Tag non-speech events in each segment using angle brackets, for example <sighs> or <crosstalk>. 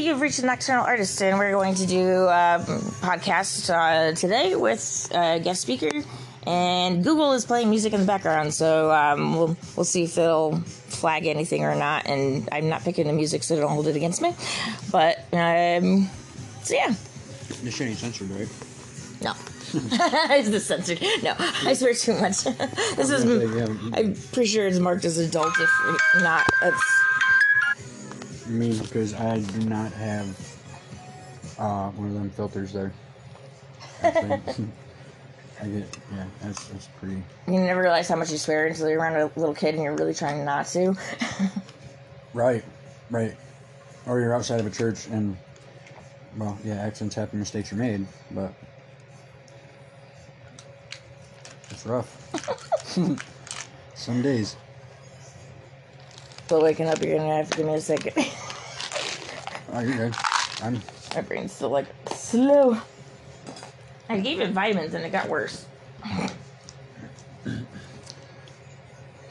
you've reached the Nocturnal Artist, and we're going to do a podcast uh, today with a guest speaker. And Google is playing music in the background, so um, we'll we'll see if it'll flag anything or not. And I'm not picking the music, so don't hold it against me. But um, so yeah, This shit ain't censored, right? no. <laughs> is this censored? No, I swear too much. <laughs> this is. I'm pretty sure it's marked as adult. If not, it's me because I do not have uh, one of them filters there. <laughs> <laughs> I get yeah, that's that's pretty. you never realize how much you swear until you're around a little kid and you're really trying not to. <laughs> Right, right. Or you're outside of a church and well, yeah, accidents happen, mistakes are made, but it's rough. Some days. But waking up, you're gonna have to give me a second. Oh, you're good. I'm My brain's still like slow. I gave it vitamins and it got worse. <coughs> uh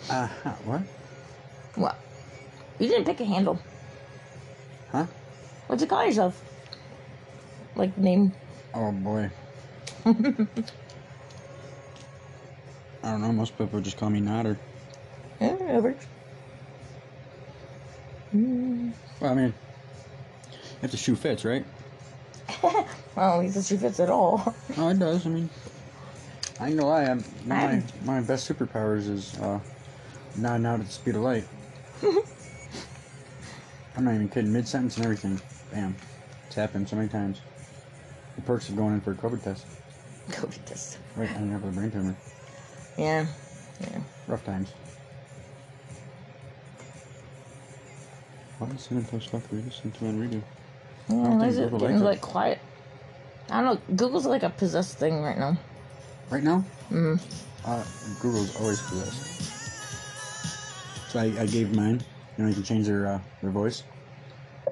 huh. what? What? You didn't pick a handle. Huh? What'd you call yourself? Like name? Oh boy. <laughs> I don't know. Most people just call me Nodder. Yeah, works. Well, I mean, if the shoe fits, right? <laughs> Well, at least the shoe fits at all. <laughs> Oh, it does. I mean, I ain't gonna lie. I'm, my my best superpowers is uh, nodding out at the speed of light. <laughs> I'm not even kidding. Mid sentence and everything. Bam. It's happened so many times. The perks of going in for a COVID test. Go test. Wait, I didn't have a brain tumor. Yeah. Yeah. Rough times. Why is Cinnamon Toast Stuff Read this into on redo? Yeah, don't why is it getting like quiet? I don't know. Google's like a possessed thing right now. Right now? Mm-hmm. Uh, Google's always possessed. So I, I gave mine. You know, you can change their uh, their voice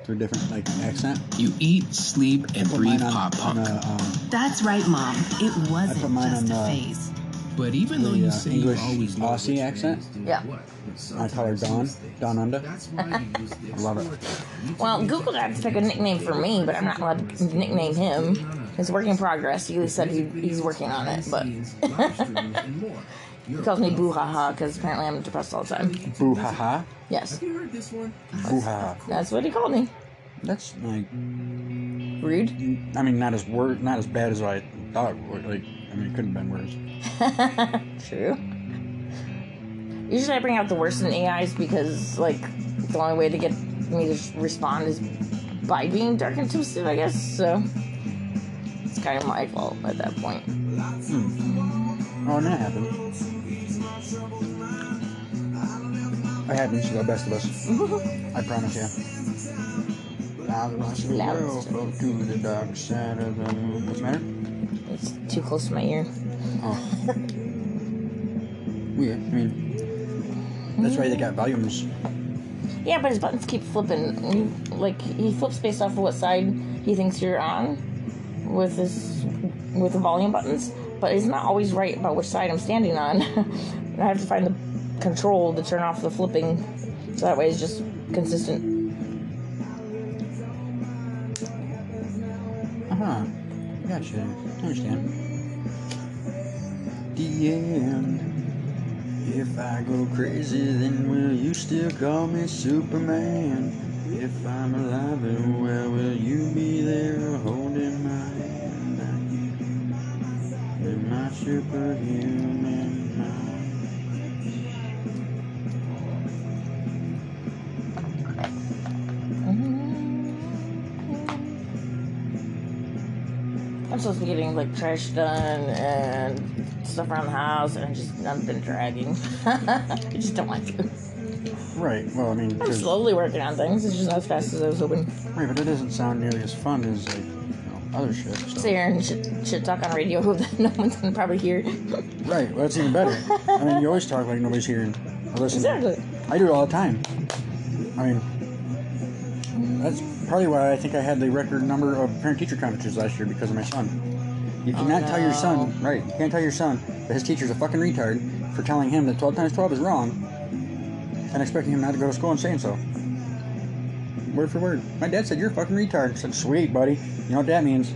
to a different like accent. You eat, sleep, and breathe pop punk. a, um, That's right, Mom. It wasn't just on, a uh, phase. But even though the, you uh, say English you always know Aussie which accent. Yeah. what, I call her Dawn. Dawn Under. <laughs> I love it. Well, Google got to pick a nickname for me, but I'm not allowed to nickname him. It's work in progress. He said he, he's working on it, but <laughs> he calls me Boo Ha Ha because apparently I'm depressed all the time. Boo ha ha. Yes, you heard this one? Boo ha ha. that's what he called me. That's like, Rude. I mean, not as word, not as bad as I thought. Like, I mean, it couldn't have been worse. <laughs> True. Usually I bring out the worst in AIs because, like, the only way to get me to respond is by being dark and twisted, I guess. So it's kind of my fault at that point. Hmm. Oh, and that happened. It happens to the best of us. <laughs> I promise you. Now the rest of the world to the dark side of the moon. What's the matter? It's too close to my ear. Oh. Weird. I mean, that's why they got volumes. Yeah, but his buttons keep flipping. He, like he flips based off of what side he thinks you're on with his with the volume buttons. But he's not always right about which side I'm standing on. <laughs> I have to find the control to turn off the flipping, so that way it's just consistent. Gotcha. I understand. The end. If I go crazy, then will you still call me Superman? If I'm alive and well, will you be there holding my hand? In my superhuman mind. I'm supposed to be getting like trash done and stuff around the house, and just I've been dragging. <laughs> I just don't want to. Right. Well, I mean, I'm 'cause- slowly working on things. It's just not as fast as I was hoping. right, but it doesn't sound nearly as fun as like you know, other shit. So. Sit here and shit, shit talk on radio <laughs> that no one's gonna probably hear. <laughs> Right. Well, that's even better. I mean, you always talk like nobody's hearing or listening. Exactly. I do it all the time. I mean, that's probably why I think I had the record number of parent-teacher conferences last year because of my son. You oh, cannot tell your son, right? You can't tell your son that his teacher's a fucking retard for telling him that 12 times 12 is wrong and expecting him not to go to school and saying so. word for word. My dad said, You're a fucking retard. I said, Sweet, buddy. You know what that means?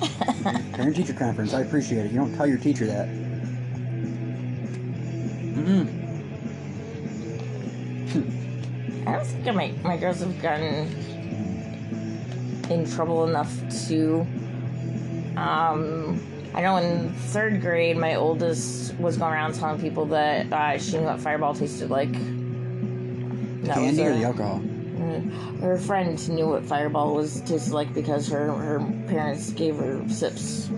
<laughs> Parent teacher conference. I appreciate it. You don't tell your teacher that. Mm-mm. I think my, my girls have gotten in trouble enough to. Um, I know in third grade, my oldest was going around telling people that uh, she knew what Fireball tasted like. That Candy or a- the alcohol? her friend knew what Fireball was tasted like because her her parents gave her sips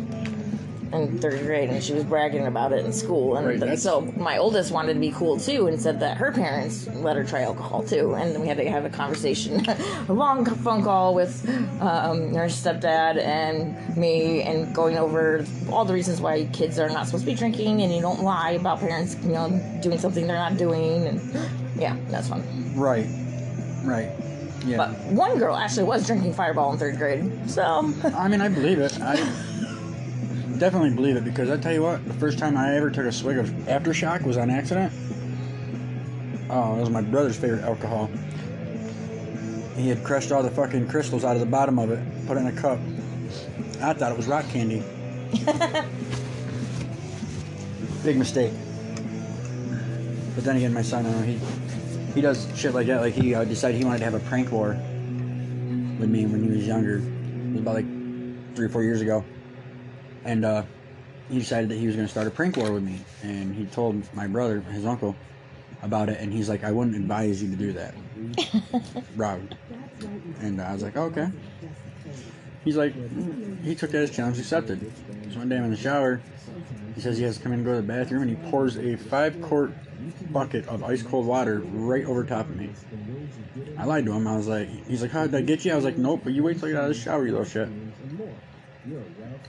in third grade, and she was bragging about it in school. And Right, so my oldest wanted to be cool too, and said that her parents let her try alcohol too. And we had to have a conversation, <laughs> a long phone call with um, her stepdad and me, and going over all the reasons why kids are not supposed to be drinking, and you don't lie about parents, you know, doing something they're not doing, and yeah, that's fun. Right. Right. Yeah. But one girl actually was drinking Fireball in third grade. So, I mean, I believe it. I <laughs> definitely believe it because I tell you what, the first time I ever took a swig of aftershock was on accident. Oh, it was my brother's favorite alcohol. He had crushed all the fucking crystals out of the bottom of it, put it in a cup. I thought it was rock candy. <laughs> Big mistake. But then again, my son, uh, he he does shit like that. Like he uh, decided he wanted to have a prank war with me when he was younger. It was about like three or four years ago, and uh, he decided that he was going to start a prank war with me. And he told my brother, his uncle, about it, and he's like, "I wouldn't advise you to do that, <laughs> Rob." And I was like, "Okay." He's like, he took that as challenge accepted. So one day I'm in the shower. He says he has to come in and go to the bathroom, and he pours a five quart bucket of ice cold water right over top of me. I lied to him. I was like, he's like, how did I get you? I was like, nope, but you wait till you get out of the shower, you little shit.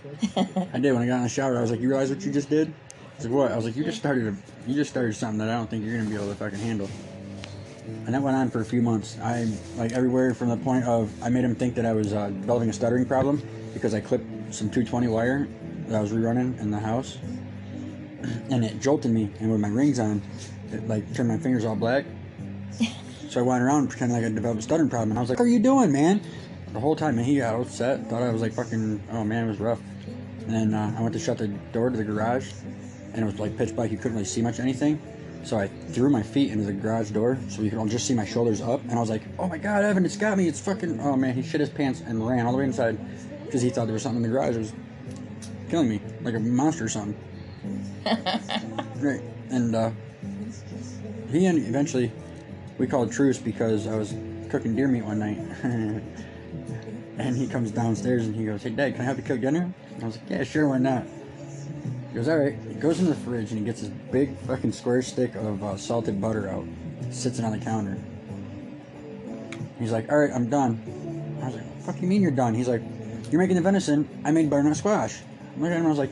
<laughs> I did when I got in the shower. I was like, you realize what you just did? He's like, what? I was like, you just started a, you just started something that I don't think you're gonna be able to fucking handle. And that went on for a few months. I like everywhere from the point of I made him think that I was uh, developing a stuttering problem because I clipped some 220 wire that I was rerunning in the house, and it jolted me. And with my rings on, it like turned my fingers all black. <laughs> So I went around pretending like I developed a stuttering problem. And I was like, what are you doing, man? The whole time, and he got upset. Thought I was like fucking, oh man, it was rough. And then uh, I went to shut the door to the garage, and it was like pitch black. You couldn't really see much anything. So I threw my feet into the garage door so you could all just see my shoulders up. And I was like, oh my god, Evan, it's got me. It's fucking, oh man. He shit his pants and ran all the way inside because he thought there was something in the garage that was killing me, like a monster or something. <laughs> Right. And uh, he and eventually we called truce because I was cooking deer meat one night. <laughs> and he comes downstairs and he goes, Hey Dad, can I help you cook dinner? I was like, Yeah, sure, why not? He goes, Alright. He goes into the fridge and he gets this big fucking square stick of uh, salted butter out, sits it on the counter. He's like, Alright, I'm done. I was like, What the fuck you mean you're done? He's like, You're making the venison, I made butternut squash. I'm looking at him, I was like,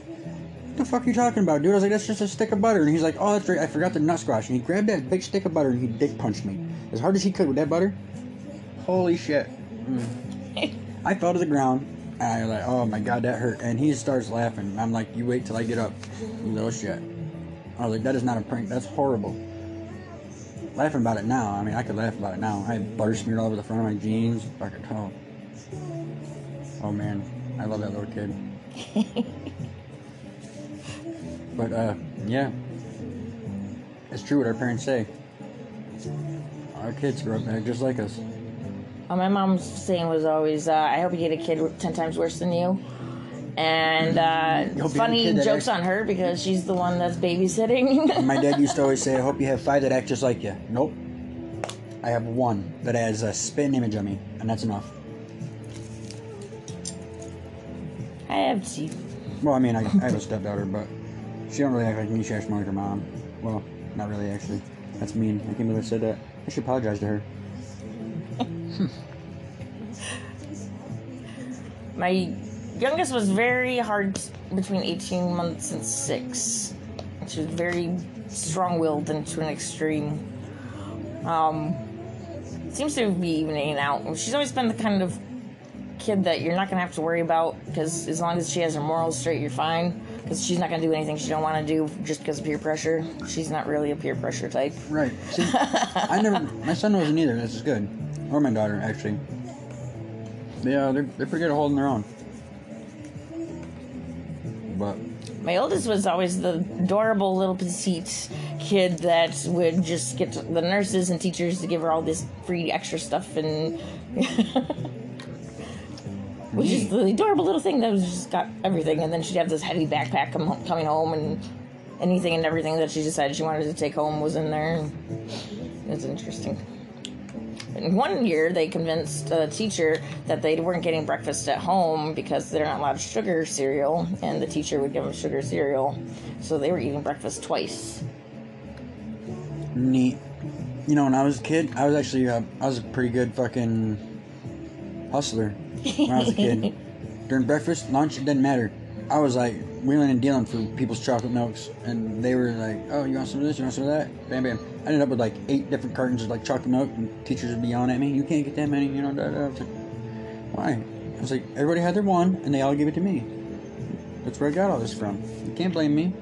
what the fuck are you talking about, dude? I was like, that's just a stick of butter. And he's like, oh, that's right. I forgot the nut squash. And he grabbed that big stick of butter and he dick punched me. As hard as he could with that butter. Holy shit. Mm. <laughs> I fell to the ground. And I was like, oh my god, that hurt. And he starts laughing. I'm like, you wait till I get up. You little shit. I was like, that is not a prank. That's horrible. Laughing about it now. I mean, I could laugh about it now. I had butter smeared all over the front of my jeans. I could oh. Oh man, I love that little kid. <laughs> But uh, yeah, it's true what our parents say. Our kids grow up just like us. Uh, my mom's saying was always, uh, "I hope you get a kid ten times worse than you." And uh, hope you get a funny jokes on her because she's the one that's babysitting. My dad used to always <laughs> say, "I hope you have five that act just like you." Nope. I have one that has a spin image on me, and that's enough. I have two. Well, I mean, I, I have a stepdaughter, but she don't really act like me. She acts more like her mom. Well, not really, actually. That's mean. I can't believe I said that. I should apologize to her. My youngest was very hard between 18 months and six. She was very strong-willed and to an extreme. Um, seems to be evening out. She's always been the kind of kid that you're not gonna have to worry about because as long as she has her morals straight, you're fine. Because she's not gonna do anything she don't want to do just because of peer pressure. She's not really a peer pressure type. Right. See, I never. My son wasn't either. This is good. Or my daughter, actually. Yeah, they're they're pretty good at holding their own. But My oldest was always the adorable little petite kid that would just get the nurses and teachers to give her all this free extra stuff and. <laughs> Which is the adorable little thing that was just got everything, and then she'd have this heavy backpack come, ho- coming home, and anything and everything that she decided she wanted to take home was in there. It's interesting. And one year, they convinced a teacher that they weren't getting breakfast at home because they're not allowed sugar cereal, and the teacher would give them sugar cereal, so they were eating breakfast twice. neat. You know, when I was a kid, I was actually uh, I was a pretty good fucking hustler when I was a kid. <laughs> During breakfast, lunch, it didn't matter. I was like wheeling and dealing for people's chocolate milks, and they were like, "Oh, you want some of this? You want some of that?" Bam, bam. I ended up with like eight different cartons of like chocolate milk, and teachers would be yelling at me, "You can't get that many," you know. Da, da. I was like, Why? I was like, everybody had their one, and they all gave it to me. That's where I got all this from. You can't blame me.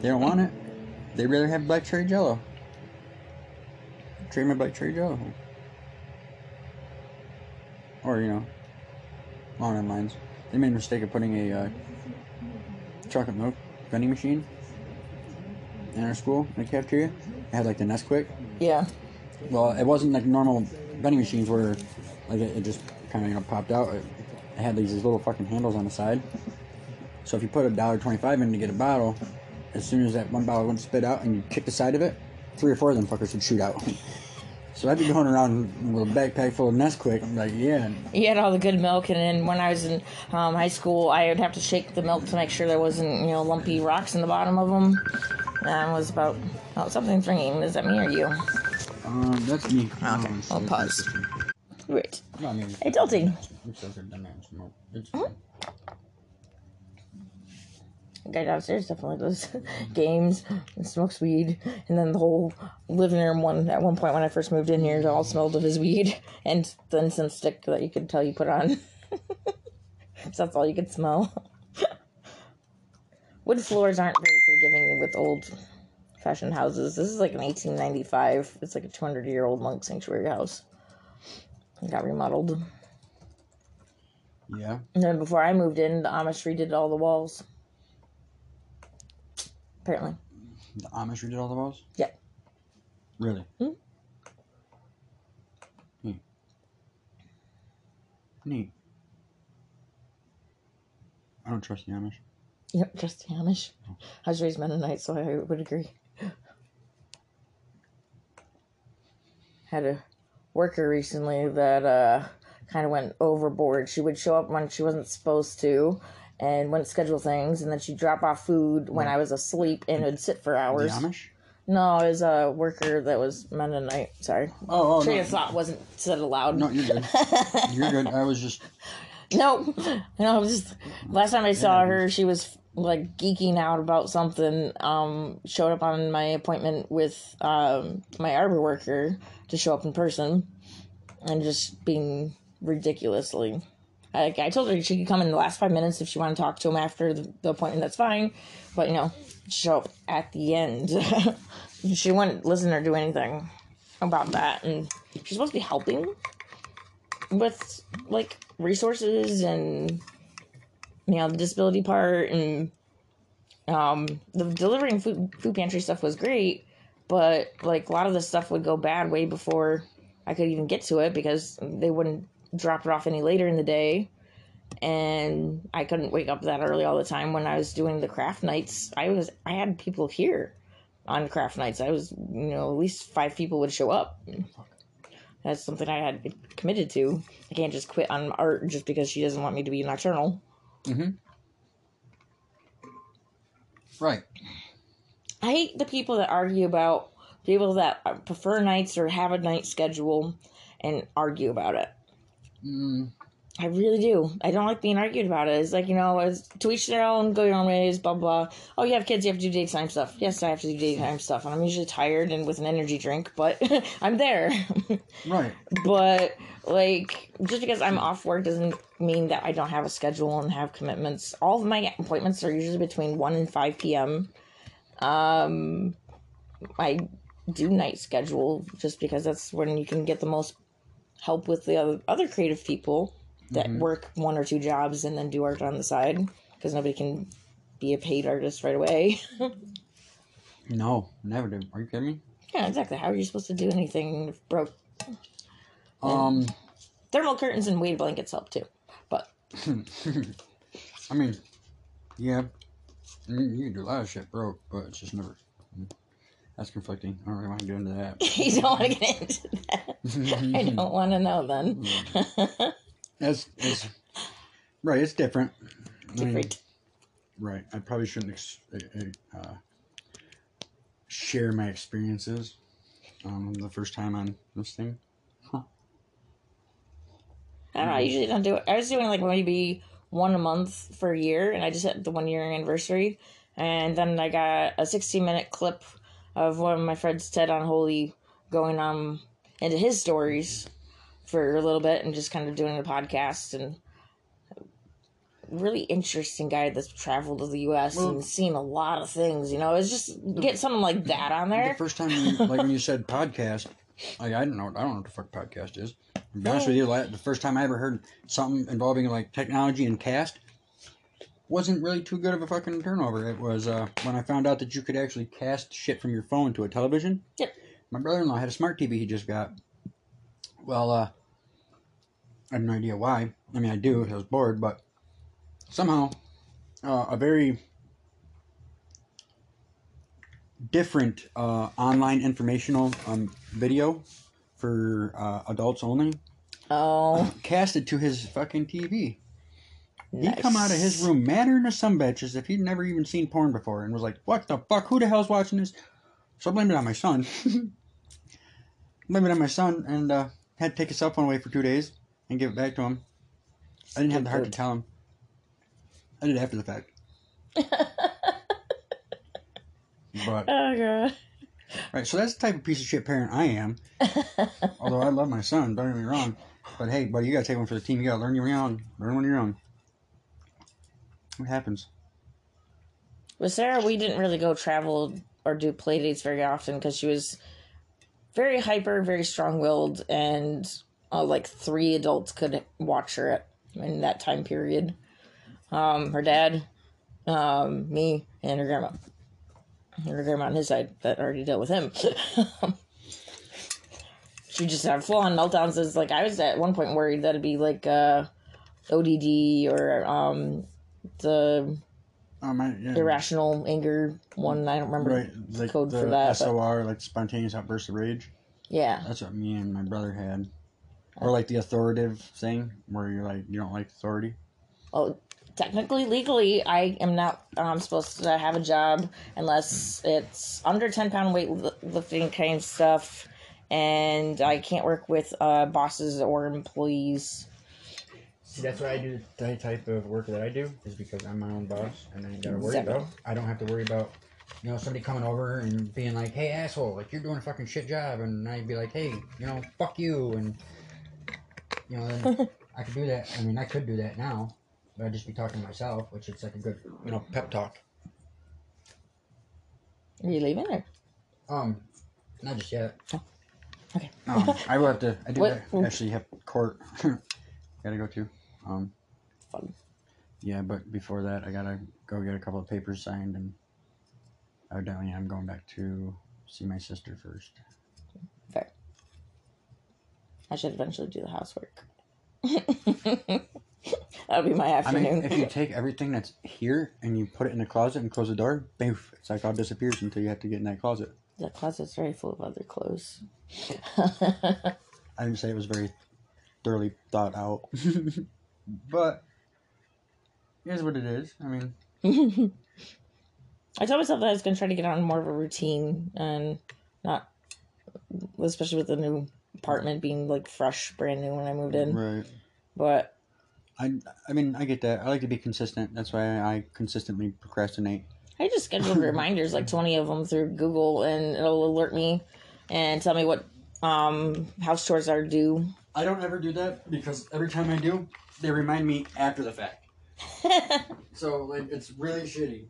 They don't want it. They'd rather have black cherry jello. Trade my black cherry jello. Or, you know, that lines. They made a mistake of putting a uh, chocolate milk vending machine in our school, in the cafeteria. It had like the Nesquik. Yeah. Well, it wasn't like normal vending machines where like it, it just kind of you know popped out. It, it had these little fucking handles on the side. So if you put a dollar twenty-five in to get a bottle, as soon as that one bottle went spit out and you kick the side of it, three or four of them fuckers would shoot out. <laughs> so I'd be going around with a backpack full of Nesquik. I'm like, yeah, You had all the good milk, and then when I was in um, high school, I would have to shake the milk to make sure there wasn't, you know, lumpy rocks in the bottom of them. And it was about, oh, something's ringing. Is that me or you? um, that's me. Okay, Um, I'll pause. Right. No, I mean, Hey, Tilting. it's okay, don't mind. It's- The guy downstairs definitely does <laughs> games and smokes weed, and then the whole living room one at one point when I first moved in here, it all smelled of his weed <laughs> and the incense stick that you could tell you put on. <laughs> so that's all you could smell. Wood floors aren't very forgiving with old fashioned houses. This is like an 1895. It's like a 200 year old monk sanctuary house. It got remodeled. Yeah. And then before I moved in, the Amish redid all the walls. Apparently. The Amish redid all the walls? Yeah. Really? Hmm. Neat. Neat. I don't trust the Amish. Yep, just the Amish. I was raised Mennonite, so I would agree. <laughs> Had a worker recently that uh, kind of went overboard. She would show up when she wasn't supposed to and wouldn't schedule things, and then she'd drop off food when I was asleep and would sit for The hours. Amish? No, it was a worker that was Mennonite. Sorry. Oh, oh, Train no. of thought wasn't said aloud. No, you're good. <laughs> you're good. I was just. No, no. I was just last time I saw her, she was like geeking out about something. Um, showed up on my appointment with um my arbor worker to show up in person, and just being ridiculously. I, I told her she could come in the last five minutes if she wanted to talk to him after the, the appointment. That's fine, but you know, show up at the end. <laughs> she wouldn't listen or do anything about that, and she's supposed to be helping with like resources and you know the disability part and um the delivering food food pantry stuff was great but like a lot of the stuff would go bad way before i could even get to it because they wouldn't drop it off any later in the day and i couldn't wake up that early all the time when i was doing the craft nights i was i had people here on craft nights i was you know at least five people would show up that's something I had committed to. I can't just quit on art just because she doesn't want me to be nocturnal. Mm-hmm. Right. I hate the people that argue about people that prefer nights or have a night schedule and argue about it. Mm, I really do. I don't like being argued about it. It's like, you know, it's to each their own, go your own ways, blah, blah. Oh, you have kids, you have to do daytime stuff. Yes, I have to do daytime stuff. And I'm usually tired and with an energy drink, but <laughs> I'm there. <laughs> Right. but, like, just because I'm off work doesn't mean that I don't have a schedule and have commitments. All of my appointments are usually between 1 and 5 p.m. Um, I do night schedule just because that's when you can get the most help with the other, other creative people that work one or two jobs and then do art on the side because nobody can be a paid artist right away. <laughs> No, never did. Are you kidding me? yeah, exactly. How are you supposed to do anything broke? Um, Thermal curtains and weighted blankets help too. But <laughs> I mean, yeah, you you can do a lot of shit broke, but it's just never. That's conflicting. I don't really want to get into that. <laughs> you don't want to get into that. <laughs> I don't want to know then. It's right. It's different. I mean, Different. right. I probably shouldn't ex- uh, uh, share my experiences. Um, the first time on this thing. I don't know. I usually don't do it. I was doing like maybe one a month for a year, and I just had the one year anniversary. And then I got a 60 minute clip of one of my friends, Ted Unholy, going um into his stories for a little bit and just kind of doing a podcast and really interesting guy that's traveled to the U.S. Well- and seen a lot of things. You know, it's just get something like that on there. The first time, you, like when you said podcast, like I don't know. I don't know what the fuck podcast is. To be honest with you, the first time I ever heard something involving like technology and cast wasn't really too good of a fucking turnover. It was uh, when I found out that you could actually cast shit from your phone to a television. Yep. My brother-in-law had a smart TV he just got. Well, uh, I have no idea why. I mean, I do. I was bored, but somehow uh, a very different uh, online informational um, video for uh, adults only Oh, <laughs> casted to his fucking TV. He nice. come out of his room madder than a sumbitch as if he'd never even seen porn before and was like, "What the fuck? Who the hell's watching this?" So I blamed it on my son. <laughs> blamed it on my son and uh, had to take his cell phone away for two days and give it back to him. I didn't have the heart to tell him. I did after the fact. <laughs> but Oh god. Right, so that's the type of piece of shit parent I am. Although I love my son, don't get me wrong. But hey, buddy, you gotta take one for the team. You gotta learn your own. Learn when you're young. What happens? With Sarah, we didn't really go travel or do play dates very often because she was very hyper, very strong willed, and uh, like three adults could watch her at, in that time period. Um, her dad, um, me, and her grandma. And her grandma on his side that already dealt with him. <laughs> she just had full on meltdowns. As like I was at one point worried that it'd be like uh, ODD or um, the Oh my, yeah. irrational anger one. I don't remember. Right, like code the for that, but- SOR, like spontaneous outburst of rage. Yeah. That's what me and my brother had. Or like the authoritative thing, where you're like you don't like authority. Oh, technically, legally, I am not um, supposed to have a job unless it's under ten pound weight lifting kind of stuff, and I can't work with uh, bosses or employees. See, that's why I do the type of work that I do is because I'm my own boss and I ain't gotta worry Exactly. about. I don't have to worry about, you know, somebody coming over and being like, "Hey, asshole, like you're doing a fucking shit job," and I'd be like, "Hey, you know, fuck you," and you know, then <laughs> I could do that. I mean, I could do that now, but I'd just be talking to myself, which it's like a good, you know, pep talk. Are you leaving or? Um, not just yet. Okay. Um, I will have to. I do <laughs> What- actually have court. <laughs> gotta go to. Um, Fun. yeah, but before that, I gotta go get a couple of papers signed, and evidently, I'm going back to see my sister first. Fair. I should eventually do the housework. <laughs> That'll be my afternoon. I mean, if you <laughs> take everything that's here and you put it in a closet and close the door, boof, it's like all disappears until you have to get in that closet. the closet's very full of other clothes. <laughs> I didn't say it was very thoroughly thought out, but here's what it is. I mean, <laughs> I told myself that I was going to try to get on more of a routine and not, especially with the new apartment being like fresh, brand new when I moved in. right. But I, I mean, I get that. I like to be consistent. That's why I consistently procrastinate. I just scheduled <laughs> reminders, like 20 of them through Google, and it'll alert me and tell me what um, house chores are due. I don't ever do that because every time I do, they remind me after the fact. <laughs> so like, it's really shitty.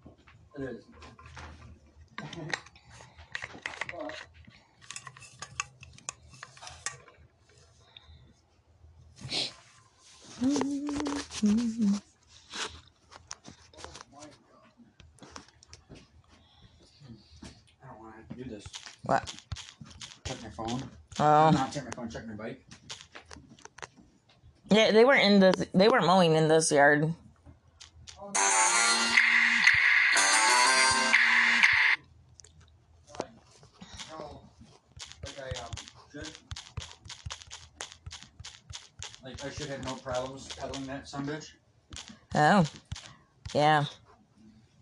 It is. I don't want to do this. What? Check my phone. Oh, Not check my phone. Check my bike. Yeah, they weren't in the. They weren't mowing in this yard. Like I um, should. Like I should have no problems pedaling that son bitch. Oh, yeah,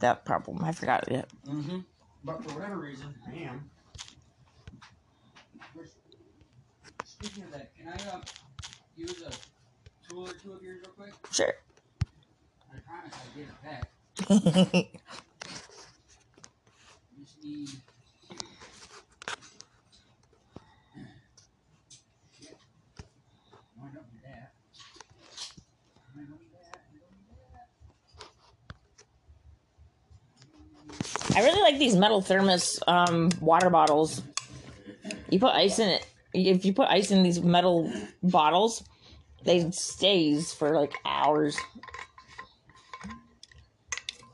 that problem. I forgot it. Mm-hmm. But for whatever reason, I am. Speaking of that, can I uh, use a two of yours real quick? Sure. I promise I get it back. <laughs> Just need. I really like these metal thermos um, water bottles. You put ice in it. If you put ice in these metal bottles, they stays for like hours.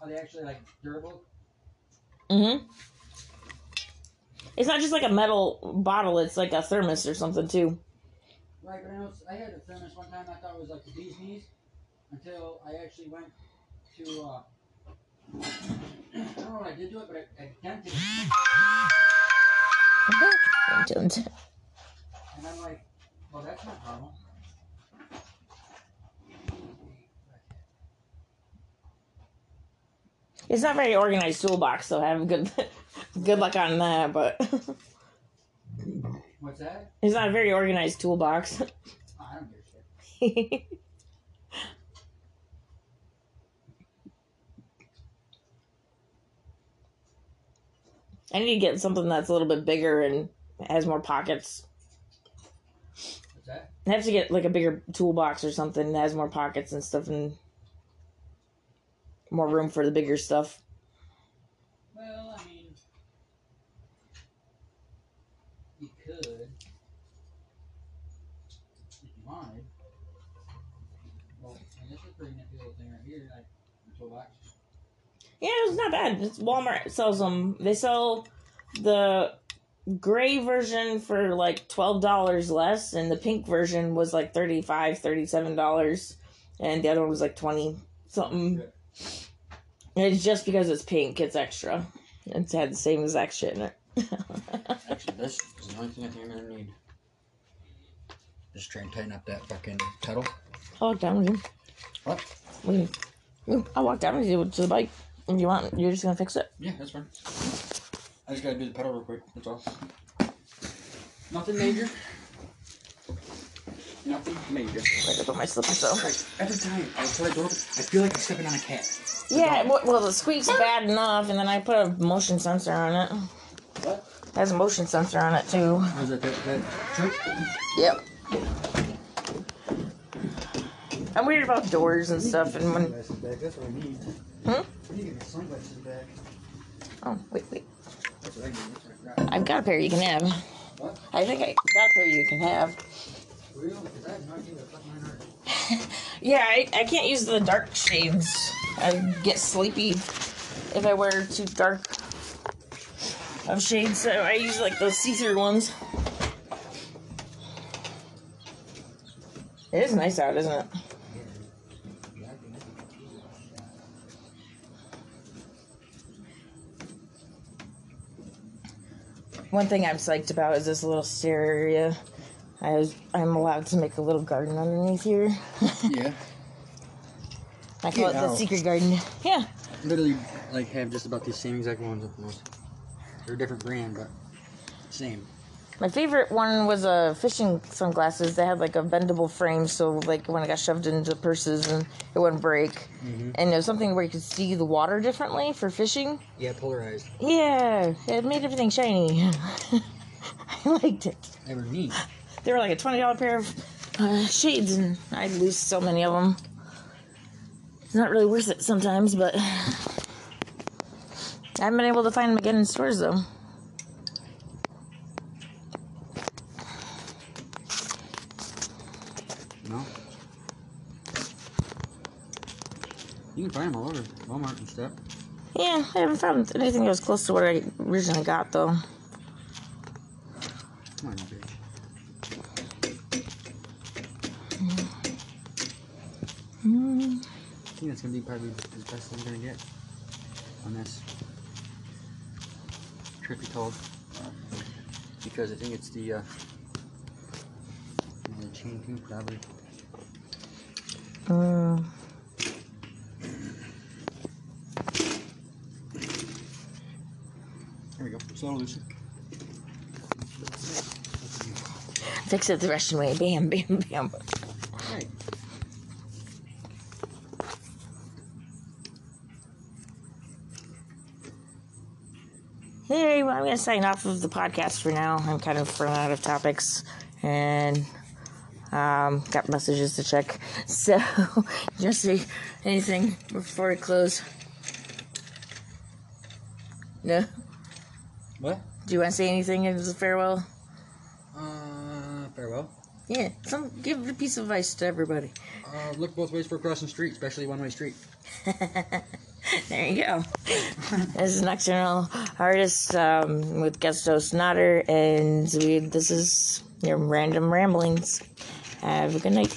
Are they actually like durable? Mm-hmm. It's not just like a metal bottle; it's like a thermos or something too. Right, but I, know, I had a thermos one time. I thought it was like the bee's knees until I actually went to. Uh, <clears throat> I don't know what I did to it, but I, I dented it, and I'm like, well, that's not normal. It's not very organized toolbox, so have good <laughs> good luck on that. But <laughs> What's that? it's not a very organized toolbox. Oh, <laughs> I don't give a shit. I need to get something that's a little bit bigger and has more pockets. What's that? I have to get like a bigger toolbox or something that has more pockets and stuff and more room for the bigger stuff. Well, I mean, you could, if you wanted. Well, and this is a pretty nifty little thing right here, like. Yeah, it's not bad. It's Walmart sells them. They sell the gray version for like twelve dollars less, and the pink version was like 35 $37, and the other one was like twenty something. And it's just because it's pink, it's extra. It's had the same exact shit in it. Actually, this is the only thing I think I'm gonna need. Just try and tighten up that fucking pedal. I'll walk down with you. What? We I'll walk down with you to the bike. If you want, you're just gonna fix it. Yeah, that's fine. I just gotta do the pedal real quick. That's all. Nothing major. Nothing major. I gotta put my though. Right, every time I go, I feel like I'm stepping on a cat. Yeah, well, well, the squeak's bad enough, and then I put a motion sensor on it. What? It has a motion sensor on it too. Was it that, that trick? Yep. I'm weird about doors and stuff, and when. That's what I need. Hmm? I get sunglasses back. oh wait wait, I need. That's what I got. I've got a pair you can have. What? I think I got a pair you can have. Real? Because I have no idea what the fuck mine are. <laughs> Yeah, I, I can't use the dark shades. I get sleepy if I wear too dark of shades, so I use like those see-through ones. It is nice out, isn't it? One thing I'm psyched about is this little stair area. I was, I'm allowed to make a little garden underneath here. <laughs> Yeah. I call it the out. secret garden. Yeah. Literally, like, have just about these same exact ones at the. They're a different brand, but same. My favorite one was uh, fishing sunglasses. They had like a bendable frame, so like when it got shoved into purses and it wouldn't break. And it was something where you could see the water differently for fishing. Yeah, polarized. Yeah, it made everything shiny. <laughs> I liked it. They were neat. They were like a twenty dollar pair of uh, shades, and I'd lose so many of them. It's not really worth it sometimes, but <sighs> I haven't been able to find them again in stores though. No. You can find them all over Walmart and stuff. Yeah, I haven't found anything that was close to what I originally got though. Come on, bitch. I think that's gonna be probably the best thing we're gonna get on this. Truth be told, because I think it's the uh, the chain too, probably. Mm. There we go. Slow Lucy. Fix it the Russian way. Bam, bam, bam. Hey, well, I'm going to sign off of the podcast for now. I'm kind of running out of topics and um, got messages to check. <laughs> So, say anything before we close? No? What? Do you want to say anything as a farewell? Uh, farewell. Yeah, some give a piece of advice to everybody. Uh, look both ways for crossing street, especially one-way street. <laughs> There you go. this is Nocturnal Artist um, with guest host and we, this is your random ramblings. Have a good night.